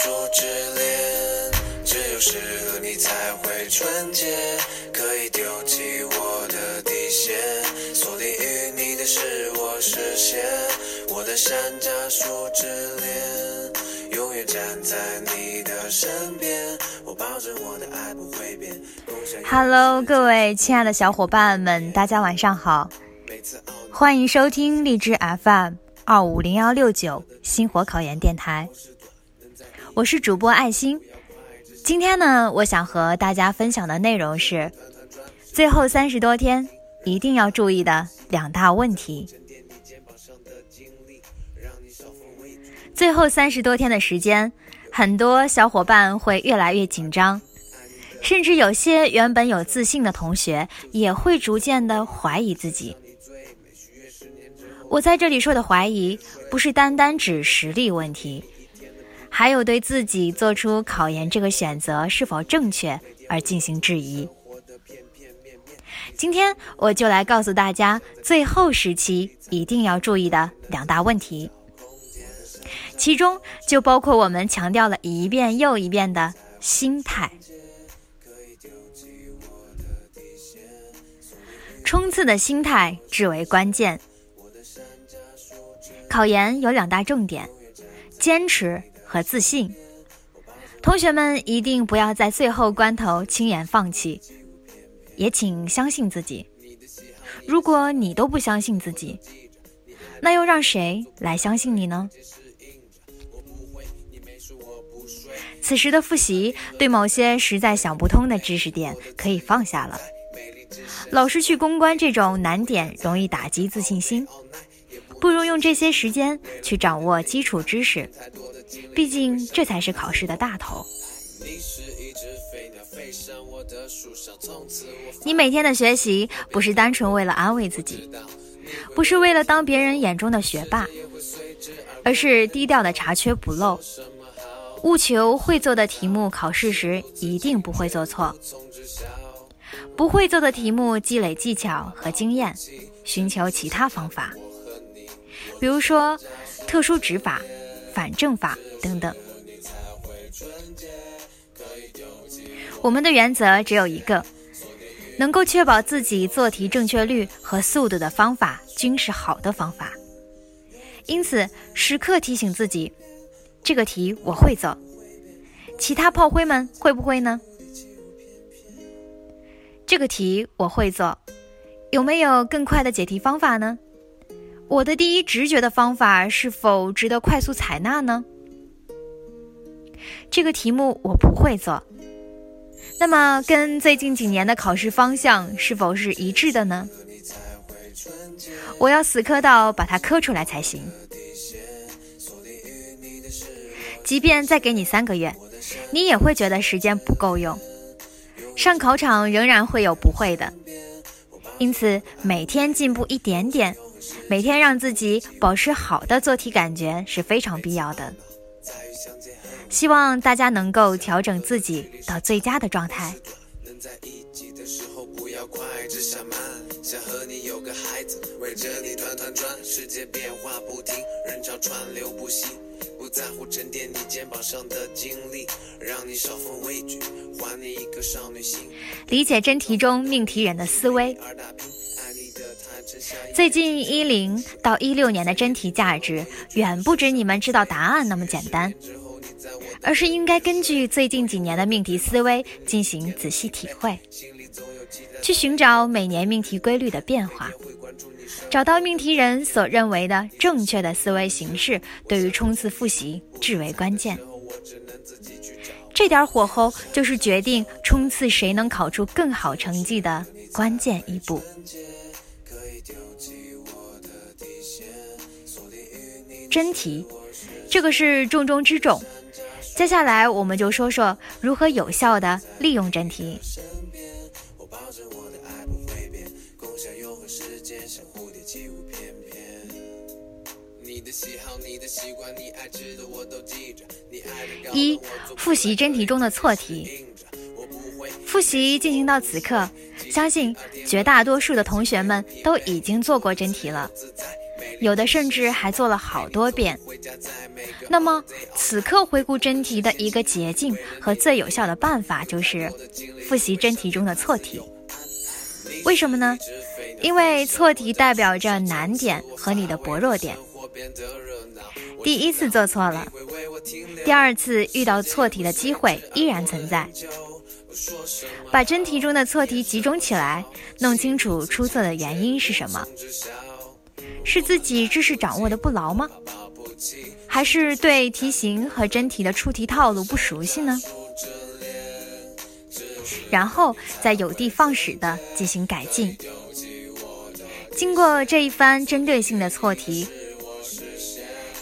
树之恋，只有适合你才会纯洁，可以丢弃我的底线，锁定于你的是我视线，我的山楂树之恋，永远站在你的身边，我保证我的爱不会变。共享 Hello，各位亲爱的小伙伴们，大家晚上好，每次懊恼欢迎收听荔枝 FM 二五零幺六九星火考研电台，我是主播爱心。今天呢，我想和大家分享的内容是最后三十多天一定要注意的两大问题。最后三十多天的时间，很多小伙伴会越来越紧张，甚至有些原本有自信的同学也会逐渐的怀疑自己。我在这里说的怀疑，不是单单指实力问题，还有对自己做出考研这个选择是否正确而进行质疑。今天我就来告诉大家，最后时期一定要注意的两大问题，其中就包括我们强调了一遍又一遍的心态。冲刺的心态至为关键。考研有两大重点：坚持和自信。同学们一定不要在最后关头轻言放弃，也请相信自己。如果你都不相信自己，那又让谁来相信你呢？此时的复习，对某些实在想不通的知识点可以放下了。老是去攻关这种难点，容易打击自信心。不如用这些时间去掌握基础知识，毕竟这才是考试的大头。你，每天的学习不是单纯为了安慰自己，不是为了当别人眼中的学霸，而是低调的查缺补漏，务求会做的题目考试时一定不会做错，不会做的题目积累技巧和经验，寻求其他方法，比如说特殊指法、反证法等等。我们的原则只有一个，能够确保自己做题正确率和速度的方法均是好的方法。因此，时刻提醒自己，这个题我会做，其他炮灰们会不会呢？这个题我会做，有没有更快的解题方法呢？我的第一直觉的方法是否值得快速采纳呢？这个题目我不会做，那么跟最近几年的考试方向是否是一致的呢？我要死磕到把它磕出来才行。即便再给你三个月，你也会觉得时间不够用，上考场仍然会有不会的。因此，每天进步一点点，每天让自己保持好的做题感觉是非常必要的。希望大家能够调整自己到最佳的状态。能在一起的时候不要快，只想慢。想和你有个孩子，围着你团团转，世界变化不停，人潮川流不息。不在乎沉淀你肩膀上的经历，让你少份畏惧，还你一颗少女心。理解真题中命题人的思维。最近一零到一六年的真题价值，远不止你们知道答案那么简单，而是应该根据最近几年的命题思维进行仔细体会，去寻找每年命题规律的变化，找到命题人所认为的正确的思维形式，对于冲刺复习至为关键。这点火候就是决定冲刺谁能考出更好成绩的关键一步。真题，这个是重中之重。接下来我们就说说如何有效的利用真题。一复习真题中的错题。复习进行到此刻，相信绝大多数的同学们都已经做过真题了。有的甚至还做了好多遍。那么，此刻回顾真题的一个捷径和最有效的办法就是复习真题中的错题。为什么呢？因为错题代表着难点和你的薄弱点。第一次做错了，第二次遇到错题的机会依然存在。把真题中的错题集中起来，弄清楚出错的原因是什么？是自己知识掌握的不牢吗？还是对题型和真题的出题套路不熟悉呢？然后再有的放矢的进行改进。经过这一番针对性的错题，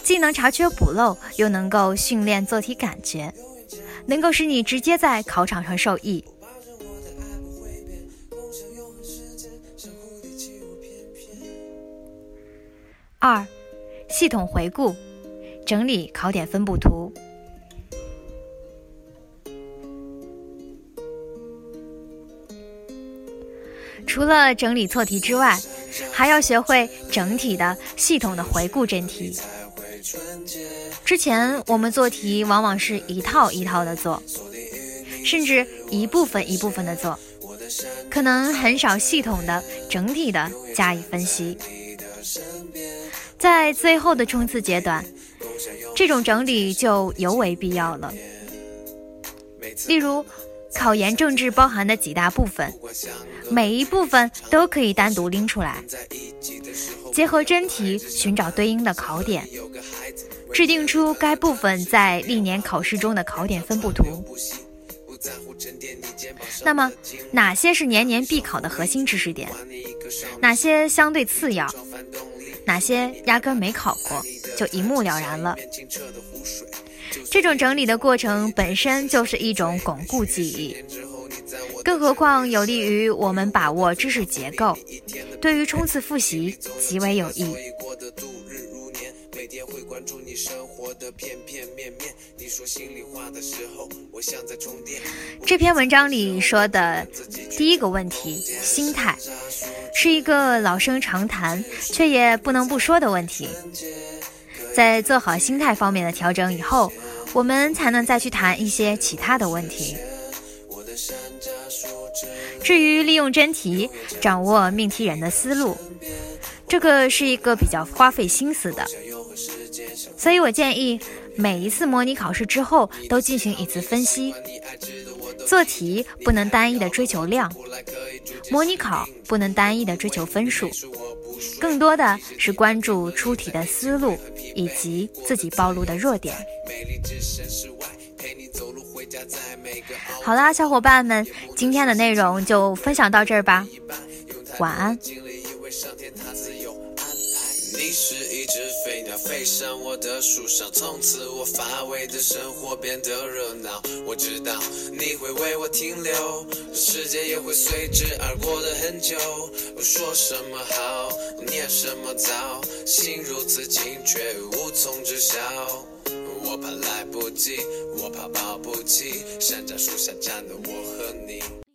既能查缺补漏，又能够训练做题感觉。能够使你直接在考场上受益。二，系统回顾，整理考点分布图。除了整理错题之外，还要学会整体的、系统的回顾真题。之前我们做题往往是一套一套的做，甚至一部分一部分的做，可能很少系统的、整体的加以分析。在最后的冲刺阶段，这种整理就尤为必要了。例如，考研政治包含的几大部分，每一部分都可以单独拎出来，结合真题寻找对应的考点。制定出该部分在历年考试中的考点分布图。那么，哪些是年年必考的核心知识点？哪些相对次要？哪些压根没考过，就一目了然了。这种整理的过程本身就是一种巩固记忆，更何况有利于我们把握知识结构，对于冲刺复习极为有益。的片片面面。你说心里话的时候，我像在充电。这篇文章里说的第一个问题，心态，是一个老生常谈却也不能不说的问题。在做好心态方面的调整以后，我们才能再去谈一些其他的问题。至于利用真题掌握命题人的思路，这个是一个比较花费心思的。所以我建议，每一次模拟考试之后都进行一次分析。做题不能单一的追求量，模拟考不能单一的追求分数，更多的是关注出题的思路以及自己暴露的弱点。好啦，小伙伴们，今天的内容就分享到这儿吧，晚安。飞鸟，飞上我的树上，从此我乏味的生活变得热闹。我知道你会为我停留，时间也会随之而过的很久。说什么好，念什么糟，心如此清却无从知晓。我怕来不及，我怕保不齐，山楂树下站的我和你。